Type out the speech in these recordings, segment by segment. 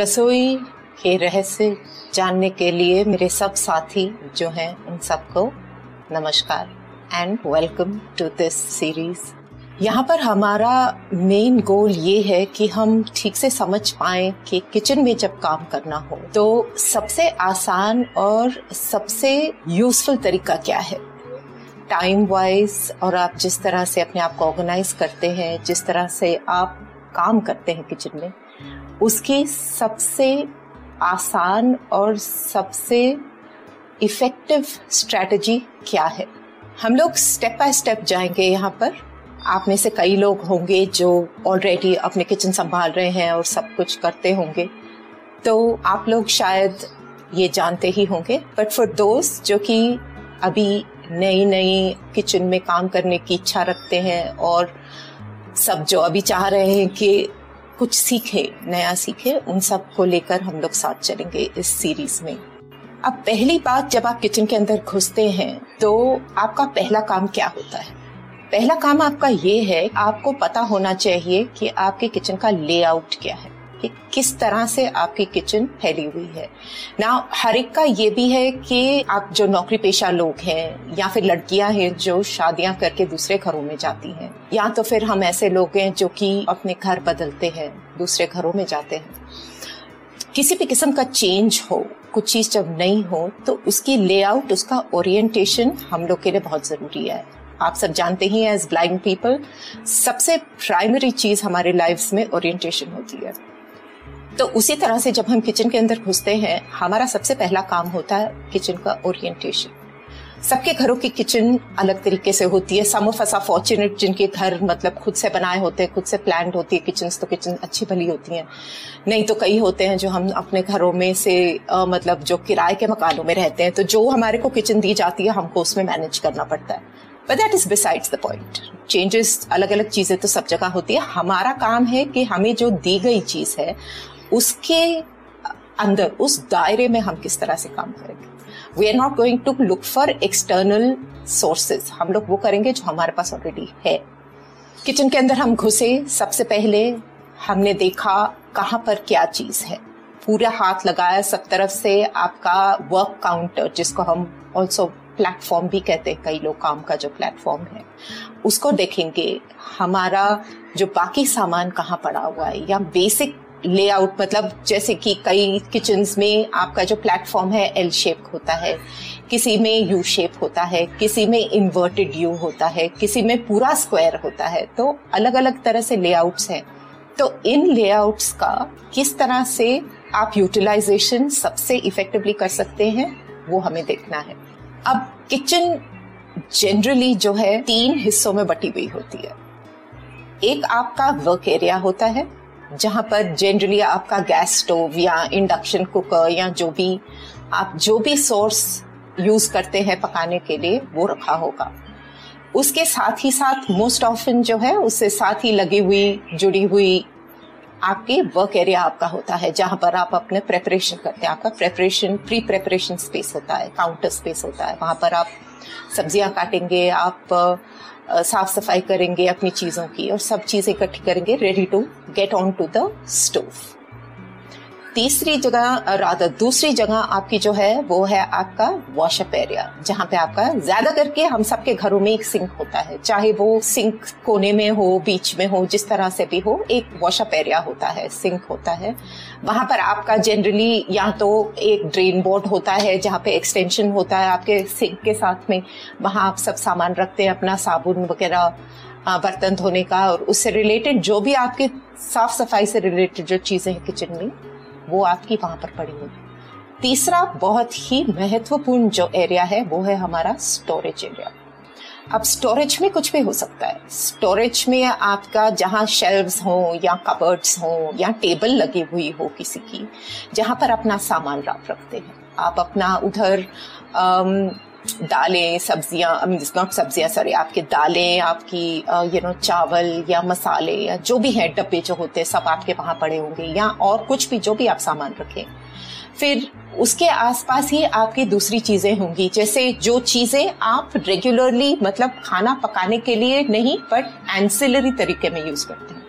रसोई के रहस्य जानने के लिए मेरे सब साथी जो हैं, उन सबको नमस्कार and welcome to this series यहाँ पर हमारा मेन गोल ये है कि हम ठीक से समझ पाए कि किचन में जब काम करना हो तो सबसे आसान और सबसे यूजफुल तरीका क्या है? टाइम वाइज और आप जिस तरह से अपने आप को ऑर्गेनाइज करते हैं, जिस तरह से आप काम करते हैं किचन में उसकी सबसे आसान और सबसे इफ़ेक्टिव स्ट्रेटजी क्या है? हम लोग स्टेप बाय स्टेप जाएँगे यहाँ पर। आप में से कई लोग होंगे जो ऑलरेडी अपने किचन संभाल रहे हैं और सब कुछ करते होंगे। तो आप लोग शायद ये जानते ही होंगे। बट फॉर दोस्त जो कि अभी नई नई किचन में काम करने की इच्छा रखते हैं और सब जो अभी चाह रहे हैं कि कुछ सीखे, नया सीखे, उन सबको लेकर हम लोग साथ चलेंगे इस सीरीज़ में। अब पहली बात, जब आप किचन के अंदर घुसते हैं तो आपका पहला काम क्या होता है? पहला काम आपका ये है, आपको पता होना चाहिए कि आपके किचन का लेआउट क्या है। कि किस तरह से आपकी किचन फैली हुई है। ना हर एक का ये भी है कि आप जो नौकरी पेशा लोग हैं, या फिर लड़कियाँ हैं जो शादियाँ करके दूसरे घरों में जाती हैं, या तो फिर हम ऐसे लोग हैं जो कि अपने घर बदलते हैं, दूसरे घरों में जाते हैं। किसी भी किस्म का चेंज हो, कुछ चीज़ जब नहीं हो तो उसकी लेआउट उसका ओरिएंटेशन हम लोग के लिए बहुत ज़रूरी है। आप सब जानते ही एज ब्लाइंड पीपल सबसे प्राइमरी चीज़ हमारे लाइफ में ओरिएंटेशन होती है। तो उसी तरह से जब हम किचन के अंदर घुसते हैं हमारा सबसे पहला काम होता है किचन का ओरिएंटेशन सबके घरों की किचन अलग तरीके से होती है। सम ऑफ़ अस फॉर्चुनेट जिनके घर मतलब खुद से बनाए होते हैं खुद से प्लान होती है किचन तो किचन अच्छी भली होती हैं। नहीं तो कई होते हैं जो हम अपने घरों में से आ, मतलब जो किराए के मकानों में रहते हैं तो जो हमारे को किचन दी जाती है हमको उसमें मैनेज करना पड़ता है। But that is besides the point changes अलग अलग चीज़ें तो सब जगह होती है। हमारा काम है कि हमें जो दी गई चीज़ है उसके अंदर, उस दायरे में हम किस तरह से काम करेंगे? We are not going to look for external sources हम लोग वो करेंगे जो हमारे पास ऑलरेडी है। किचन के अंदर हम घुसे, सबसे पहले हमने देखा कहाँ पर क्या चीज़ है। पूरा हाथ लगाया सब तरफ़ से आपका वर्क काउंटर जिसको हम ऑल्सो प्लेटफॉर्म भी कहते हैं, कई लोग काम का जो प्लेटफॉर्म है। उसको देखेंगे, हमारा जो बाकी सामान कहाँ पड़ा हुआ है, या बेसिक लेआउट मतलब जैसे कि कई किचन में आपका जो प्लेटफॉर्म है एल शेप होता है, किसी में यू शेप होता है, किसी में इन्वर्टेड यू होता है, किसी में पूरा स्क्वायर होता है तो अलग अलग तरह से लेआउट्स हैं। तो इन लेआउट्स का किस तरह से आप यूटिलाइजेशन सबसे इफेक्टिवली कर सकते हैं, वो हमें देखना है। अब किचन जनरली जो है, तीन हिस्सों में बटी हुई होती है। एक आपका वर्क एरिया होता है जहाँ पर जनरली आपका गैस स्टोव या इंडक्शन कुकर या जो भी, आप जो भी सोर्स यूज़ करते हैं पकाने के लिए, वो रखा होगा। उसके साथ ही साथ मोस्ट ऑफन जो है, उससे साथ ही लगी हुई, जुड़ी हुई आपके वर्क एरिया आपका होता है, जहाँ पर आप अपने प्रेपरेशन करते हैं। आपका प्रेपरेशन प्री प्रेपरेशन स्पेस होता है काउंटर स्पेस होता है। वहाँ पर आप सब्ज़ियाँ काटेंगे, आप साफ़ सफ़ाई करेंगे अपनी चीज़ों की और सब चीज़ें इकट्ठी करेंगे ready to get on to the stove तीसरी जगह राधा, दूसरी जगह आपकी जो है, वो है आपका वॉशअप एरिया जहाँ पे आपका ज़्यादा करके हम सबके घरों में एक सिंक होता है। चाहे वो सिंक कोने में हो बीच में हो, जिस तरह से भी हो, एक वॉशअप एरिया होता है सिंक होता है। वहाँ पर आपका जनरली या तो एक ड्रेन बोर्ड होता है, जहाँ पे एक्सटेंशन होता है आपके सिंक के साथ में। वहाँ आप सब सामान रखते हैं, अपना साबुन वगैरह बर्तन धोने का, और उससे रिलेटेड जो भी आपके साफ़ सफ़ाई से रिलेटेड जो चीज़ें हैं किचन में वो आपकी वहाँ पर पड़ी हुई तीसरा बहुत ही महत्वपूर्ण जो एरिया है, वो है हमारा स्टोरेज एरिया अब स्टोरेज में कुछ भी हो सकता है। स्टोरेज में आपका जहाँ शेल्व्स हो या कबर्ड्स हो या टेबल लगी हुई हो किसी की, जहाँ पर अपना सामान आप रखते हैं। आप अपना उधर दालें, सब्ज़ियाँ आई मीन नॉट सब्ज़ियाँ सॉरी आपके दालें, आपकी यू नो चावल या मसाले या जो भी है डब्बे जो होते हैं, सब आपके वहाँ पड़े होंगे, या और कुछ भी, जो भी आप सामान रखें। फिर उसके आसपास ही आपकी दूसरी चीज़ें होंगी, जैसे जो चीज़ें आप रेगुलरली मतलब खाना पकाने के लिए नहीं बट एंसिलरी तरीके में यूज़ करते हैं।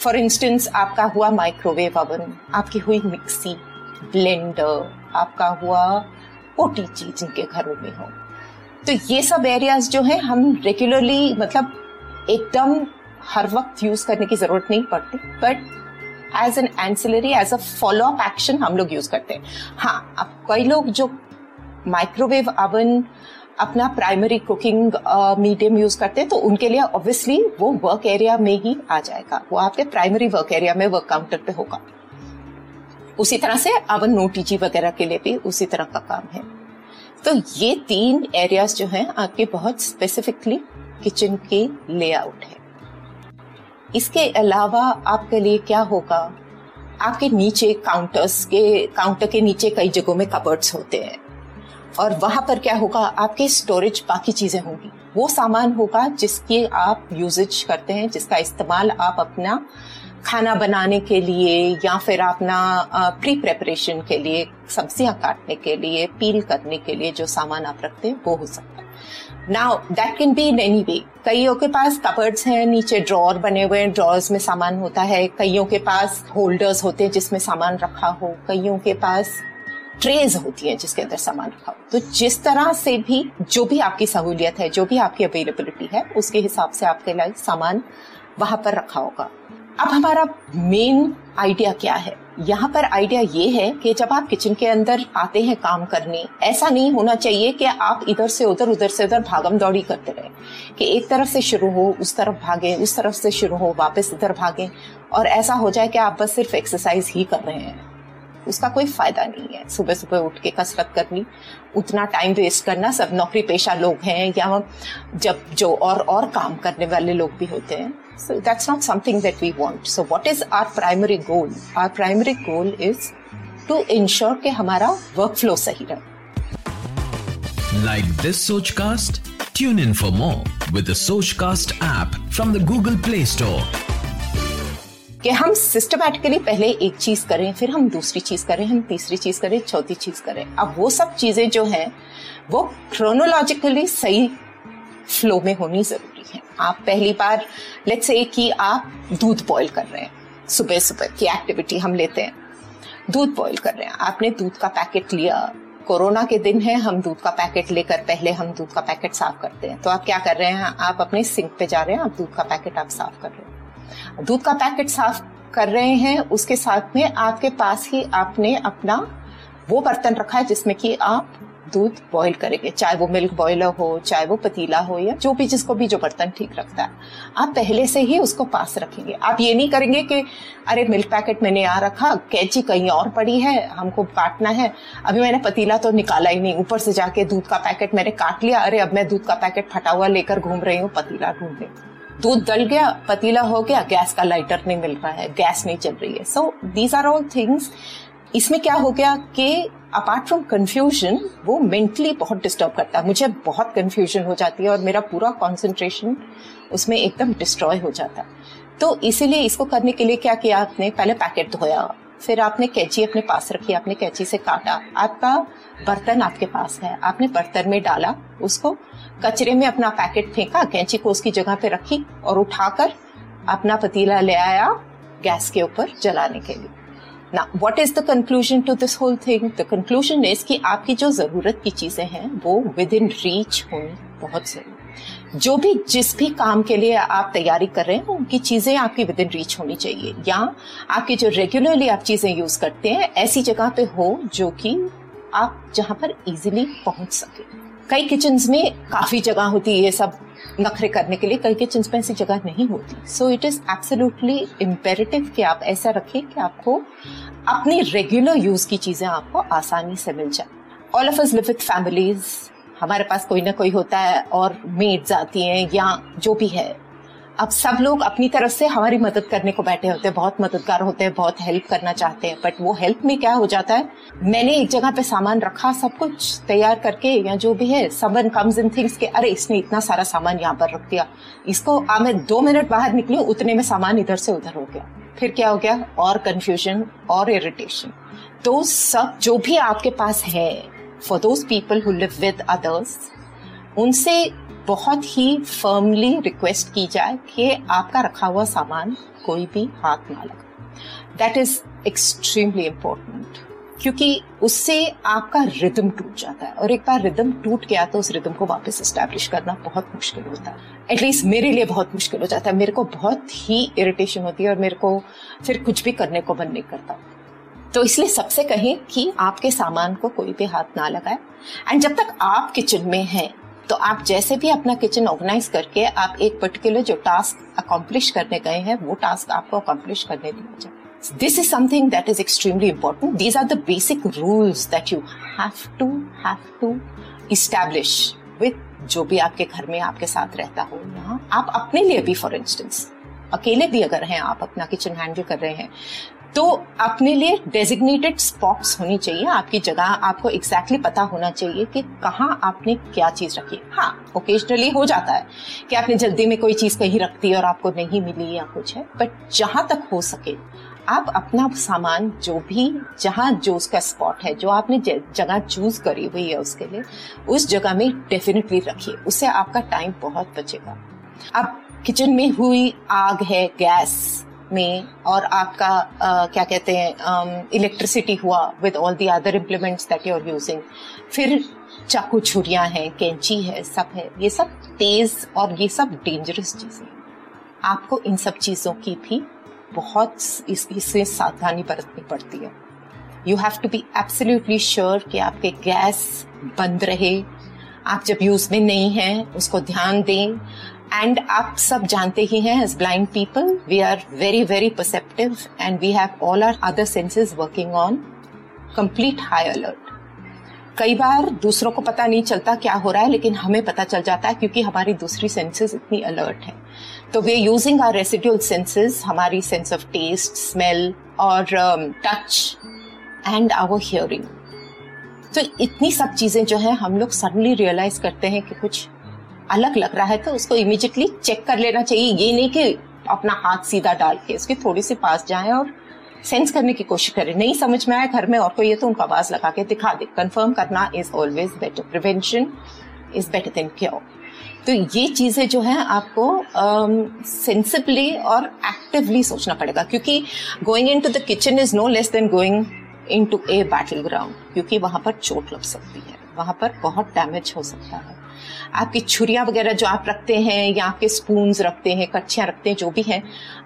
फॉर इंस्टेंस आपका हुआ माइक्रोवेव अवन आपकी हुई मिक्सी ब्लेंडर आपका हुआ ओटी चीज़ जिनके घरों में हो। तो ये सब एरियाज़ जो है, हम रेगुलरली मतलब एकदम हर वक्त यूज़ करने की ज़रूरत नहीं पड़ती। But as an ancillary as a follow up action हम लोग यूज़ करते हैं। हाँ अब कई लोग जो माइक्रोवेव अवन अपना प्राइमरी कुकिंग मीडियम यूज़ करते हैं तो उनके लिए ऑब्वियसली वो वर्क एरिया में ही आ जाएगा। वो आपके प्राइमरी वर्क एरिया में वर्क काउंटर पे होगा। उसी तरह से अवन नोटीजी वगैरह के लिए भी उसी तरह का काम है। तो ये तीन एरियाज़ जो हैं, आपके बहुत स्पेसिफिकली किचन के लेआउट है। इसके अलावा आपके लिए क्या होगा? आपके नीचे काउंटर्स के काउंटर के नीचे कई जगहों में कबर्ड्स होते हैं। और वहाँ पर क्या होगा? आपके स्टोरेज बाकी चीज़ें होंगी। वो सामान होगा जिसके आप यूजेज करते हैं, जिसका इस्तेमाल आप अपना खाना बनाने के लिए या फिर अपना प्री प्रेपरेशन के लिए, सब्ज़ियाँ काटने के लिए पील करने के लिए जो सामान आप रखते हैं, वो हो सकता है। Now that can be in any way कईयों के पास कपर्ड्स हैं, नीचे ड्रॉर बने हुए हैं ड्रॉर्स में सामान होता है। कईयों के पास होल्डर्स होते हैं जिसमें सामान रखा हो। कईयों के पास ट्रेज होती है जिसके अंदर सामान रखा हो। तो जिस तरह से भी जो भी आपकी सहूलियत है, जो भी आपकी अवेलेबिलिटी है, उसके हिसाब से आपके लिए सामान वहाँ पर रखा होगा। अब हमारा मेन आइडिया क्या है? यहाँ पर आइडिया ये है कि जब आप किचन के अंदर आते हैं काम करने, ऐसा नहीं होना चाहिए कि आप इधर से उधर उधर से उधर भागम दौड़ी करते रहे। कि एक तरफ़ से शुरू हो, उस तरफ़ भागे, उस तरफ़ से शुरू हो, वापस इधर भागे। और ऐसा हो जाए कि आप बस सिर्फ़ एक्सरसाइज ही कर रहे हैं। उसका कोई फ़ायदा नहीं है सुबह सुबह उठ के कसरत करनी। उतना टाइम वेस्ट करना, सब नौकरी पेशा लोग हैं, या जब जो और और काम करने वाले लोग भी होते हैं। So that's not something that we want. So what is our primary goal? Our primary goal is to ensure कि हमारा workflow सही रहे. Like this Sochcast? Tune in for more with the Sochcast app from the Google Play Store. कि हम systematically पहले एक चीज़ करें फिर हम दूसरी चीज़ करें हम तीसरी चीज़ करें चौथी चीज़ करें अब वो सब चीज़ें जो हैं वो क्रोनोलॉजिकली सही फ्लो में होनी ज़रूरी है आप पहली बार लेट्स से कि आप दूध बॉईल कर रहे हैं। सुबह सुबह की एक्टिविटी हम लेते हैं। दूध बॉईल कर रहे हैं। आपने दूध का पैकेट लिया। कोरोना के दिन है, हम दूध का पैकेट लेकर पहले हम दूध का पैकेट साफ़ करते हैं। तो आप क्या कर रहे हैं? आप अपने सिंक पे जा रहे हैं, आप दूध का पैकेट आप साफ़ कर रहे हैं। दूध का पैकेट साफ़ कर रहे हैं, उसके साथ में आपके पास ही आपने अपना वो बर्तन रखा है, जिसमें कि आप दूध बॉईल करेंगे, चाहे वो मिल्क बॉयलर हो, चाहे वो पतीला हो, या जो भी जिसको भी जो बर्तन ठीक रखता है। आप पहले से ही उसको पास रखेंगे। आप ये नहीं करेंगे कि, अरे मिल्क पैकेट मैंने यहाँ रखा, कैची कहीं और पड़ी है, हमको काटना है। अभी मैंने पतीला तो निकाला ही नहीं। ऊपर से जाके दूध का पैकेट मैंने काट लिया। अरे, अब मैं दूध का पैकेट फटा हुआ लेकर घूम रही हूँ, पतीला ढूँढने दूध दल गया, पतीला हो गया, गैस का लाइटर नहीं मिल रहा है, गैस नहीं चल रही है। So these are all things इसमें क्या हो गया कि अपार्ट फ्रॉम कंफ्यूजन वो मेंटली बहुत डिस्टर्ब करता है। मुझे बहुत कंफ्यूजन हो जाती है और मेरा पूरा कॉन्सेंट्रेशन उसमें एकदम डिस्ट्रॉय हो जाता है। तो इसीलिए इसको करने के लिए क्या किया आपने? पहले पैकेट धोया, फिर आपने कैची अपने पास रखी, आपने कैची से काटा। आपका बर्तन आपके पास है। आपने बर्तन में डाला, उसको कचरे में अपना पैकेट फेंका, कैंची को उसकी जगह पे रखी और उठाकर अपना पतीला ले आया गैस के ऊपर जलाने के लिए। ना what is the conclusion to this whole thing the conclusion is कि आपकी जो ज़रूरत की चीज़ें हैं, वो विद इन रीच होनी बहुत ज़रूरी। जो भी, जिस भी काम के लिए आप तैयारी कर रहे हैं, उनकी चीज़ें आपकी विद इन रीच होनी चाहिए। या आपकी जो रेगुलरली आप चीज़ें यूज़ करते हैं, ऐसी जगह पे हो जो कि आप जहाँ पर इजिली पहुँच सके। कई किचन में काफ़ी जगह होती है ये सब। नखरे करने के लिए कल के चिंस में ऐसी जगह नहीं होती। So it is absolutely imperative कि आप ऐसा रखें कि आपको अपनी रेगुलर यूज़ की चीज़ें आपको आसानी से मिल जाए। All of us live with families हमारे पास कोई ना कोई होता है और मेड्स आती हैं या जो भी है। अब सब लोग अपनी तरफ़ से हमारी मदद करने को बैठे होते हैं, बहुत मददगार होते हैं, बहुत हेल्प करना चाहते हैं बट वो हेल्प में क्या हो जाता है? मैंने एक जगह पे सामान रखा, सब कुछ तैयार करके या जो भी है सबन कम्स इन थिंग्स के, अरे, इसने इतना सारा सामान यहाँ पर रख दिया। इसको आ मैं दो मिनट बाहर निकली उतने में सामान इधर से उधर हो गया। फिर क्या हो गया? और कंफ्यूजन और इरिटेशन तो सब, जो भी आपके पास है for those people who live with others उनसे बहुत ही फर्मली रिक्वेस्ट की जाए कि आपका रखा हुआ सामान कोई भी हाथ ना लगे। दैट इज़ एक्सट्रीमली इम्पोर्टेंट क्योंकि उससे आपका रिदम टूट जाता है। और एक बार रिदम टूट गया तो उस रिदम को वापस स्टैब्लिश करना बहुत मुश्किल होता है। एटलीस्ट मेरे लिए बहुत मुश्किल हो जाता है। मेरे को बहुत ही इरिटेशन होती है और मेरे को फिर कुछ भी करने को मन नहीं करता। तो इसलिए सबसे कहें कि आपके सामान को कोई भी हाथ ना लगाए। एंड जब तक आप किचन में हैं तो आप जैसे भी अपना किचन ऑर्गेनाइज करके आप एक पर्टिकुलर जो टास्क अकॉम्प्लिश करने गए हैं, वो टास्क आपको अकॉम्प्लिश करने दिया जाए this is something that is extremely important these are the basic rules that you have to have to establish with जो भी आपके घर में आपके साथ रहता हो यहाँ। आप अपने लिए भी फॉर इंस्टेंस अकेले भी अगर हैं, आप अपना किचन हैंडल कर रहे हैं तो अपने लिए डेजिग्नेटेड स्पॉट्स होनी चाहिए। आपकी जगह, आपको एग्जैक्टली exactly पता होना चाहिए कि कहाँ आपने क्या चीज़ रखी है। ओकेजनली हो जाता है कि आपने जल्दी में कोई चीज़ कहीं रख दी और आपको नहीं मिली या कुछ है। बट जहाँ तक हो सके, आप अपना सामान जो भी, जहाँ जो उसका स्पॉट है, जो आपने जगह चूज़ करी हुई है उसके लिए, उस जगह में डेफिनेटली रखिए। उससे आपका टाइम बहुत बचेगा। अब किचन में हुई आग है गैस में और आपका आ, क्या कहते हैं इलेक्ट्रिसिटी हुआ with all the other implements that you are using फिर चाकू छुरियाँ हैं कैंची है सब है ये सब तेज और ये सब डेंजरस चीज़ें आपको इन सब चीज़ों की भी बहुत इस, इससे सावधानी बरतनी पड़ती है। You have to be absolutely sure कि आपके गैस बंद रहे। आप जब यूज़ में नहीं हैं उसको ध्यान दें। एंड आप सब जानते ही हैं as blind people we are very very perceptive and we have all our other senses working on complete high alert कई बार दूसरों को पता नहीं चलता क्या हो रहा है, लेकिन हमें पता चल जाता है क्योंकि हमारी दूसरी सेंसेस इतनी अलर्ट है। तो we using our residual senses हमारी सेंस ऑफ़ टेस्ट स्मेल और टच एंड आवर हियरिंग तो इतनी सब चीज़ें जो है, हम लोग सडनली रियलाइज़ करते हैं कि कुछ अलग लग रहा है तो उसको इमीजिएटली चेक कर लेना चाहिए। ये नहीं कि अपना हाथ सीधा डाल के उसके थोड़ी सी पास जाए और सेंस करने की कोशिश करें। नहीं समझ में आया घर में और कोई है तो उनका आवाज़ लगा के दिखा दे। कंफर्म करना is always better prevention is better than cure तो ये चीज़ें जो है आपको सेंसिबली um, और एक्टिवली सोचना पड़ेगा क्योंकि going into the kitchen is no less than going into a battleground क्योंकि वहाँ पर चोट लग सकती है। वहाँ पर बहुत डैमेज हो सकता है। आपकी छुरिया वगैरह जो आप रखते हैं या आपके स्पून रखते हैं कच्छियाँ रखते हैं, जो भी हैं,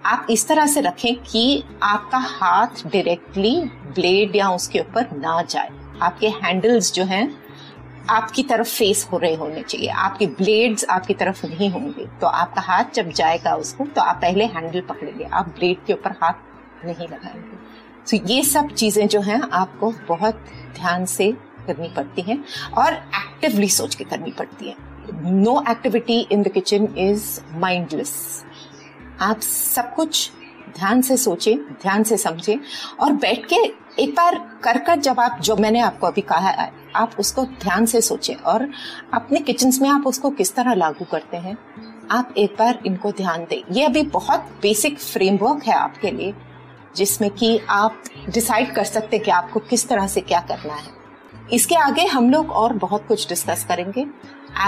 आप इस तरह से रखें कि आपका हाथ डायरेक्टली ब्लेड या उसके ऊपर ना जाए। आपके हैंडल्स जो हैं, आपकी तरफ़ फेस हो रहे होने चाहिए। आपके ब्लेड्स आपकी तरफ़ नहीं होंगे। तो आपका हाथ जब जाएगा उसको तो आप पहले हैंडल पकड़ेंगे। आप ब्लेड के ऊपर हाथ नहीं लगाएँगे। तो ये सब चीज़ें जो हैं, आपको बहुत ध्यान से करनी पड़ती हैं और एक्टिवली सोच के करनी पड़ती है। No activity in the kitchen is mindless आप सब कुछ ध्यान से सोचें, ध्यान से समझें और बैठ के एक बार कर कर जब आप, जो मैंने आपको अभी कहा है, आप उसको ध्यान से सोचें और अपने किचन में आप उसको किस तरह लागू करते हैं, आप एक बार इनको ध्यान दें। ये अभी बहुत बेसिक फ्रेमवर्क है आपके लिए, जिसमें कि आप डिसाइड कर सकते हैं कि आपको किस तरह से क्या करना है। इसके आगे हम लोग और बहुत कुछ डिस्कस करेंगे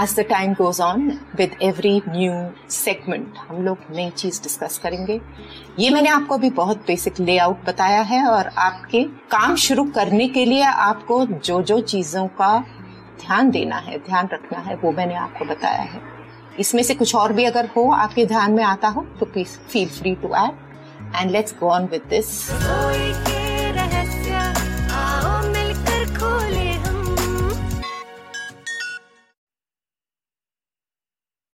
as the time goes on with every new segment हम लोग नई चीज़ डिस्कस करेंगे। ये मैंने आपको अभी बहुत बेसिक लेआउट बताया है और आपके काम शुरू करने के लिए आपको जो जो चीज़ों का ध्यान देना है, ध्यान रखना है, वो मैंने आपको बताया है। इसमें से कुछ और भी अगर हो, आपके ध्यान में आता हो तो please feel free to add and let's go on with this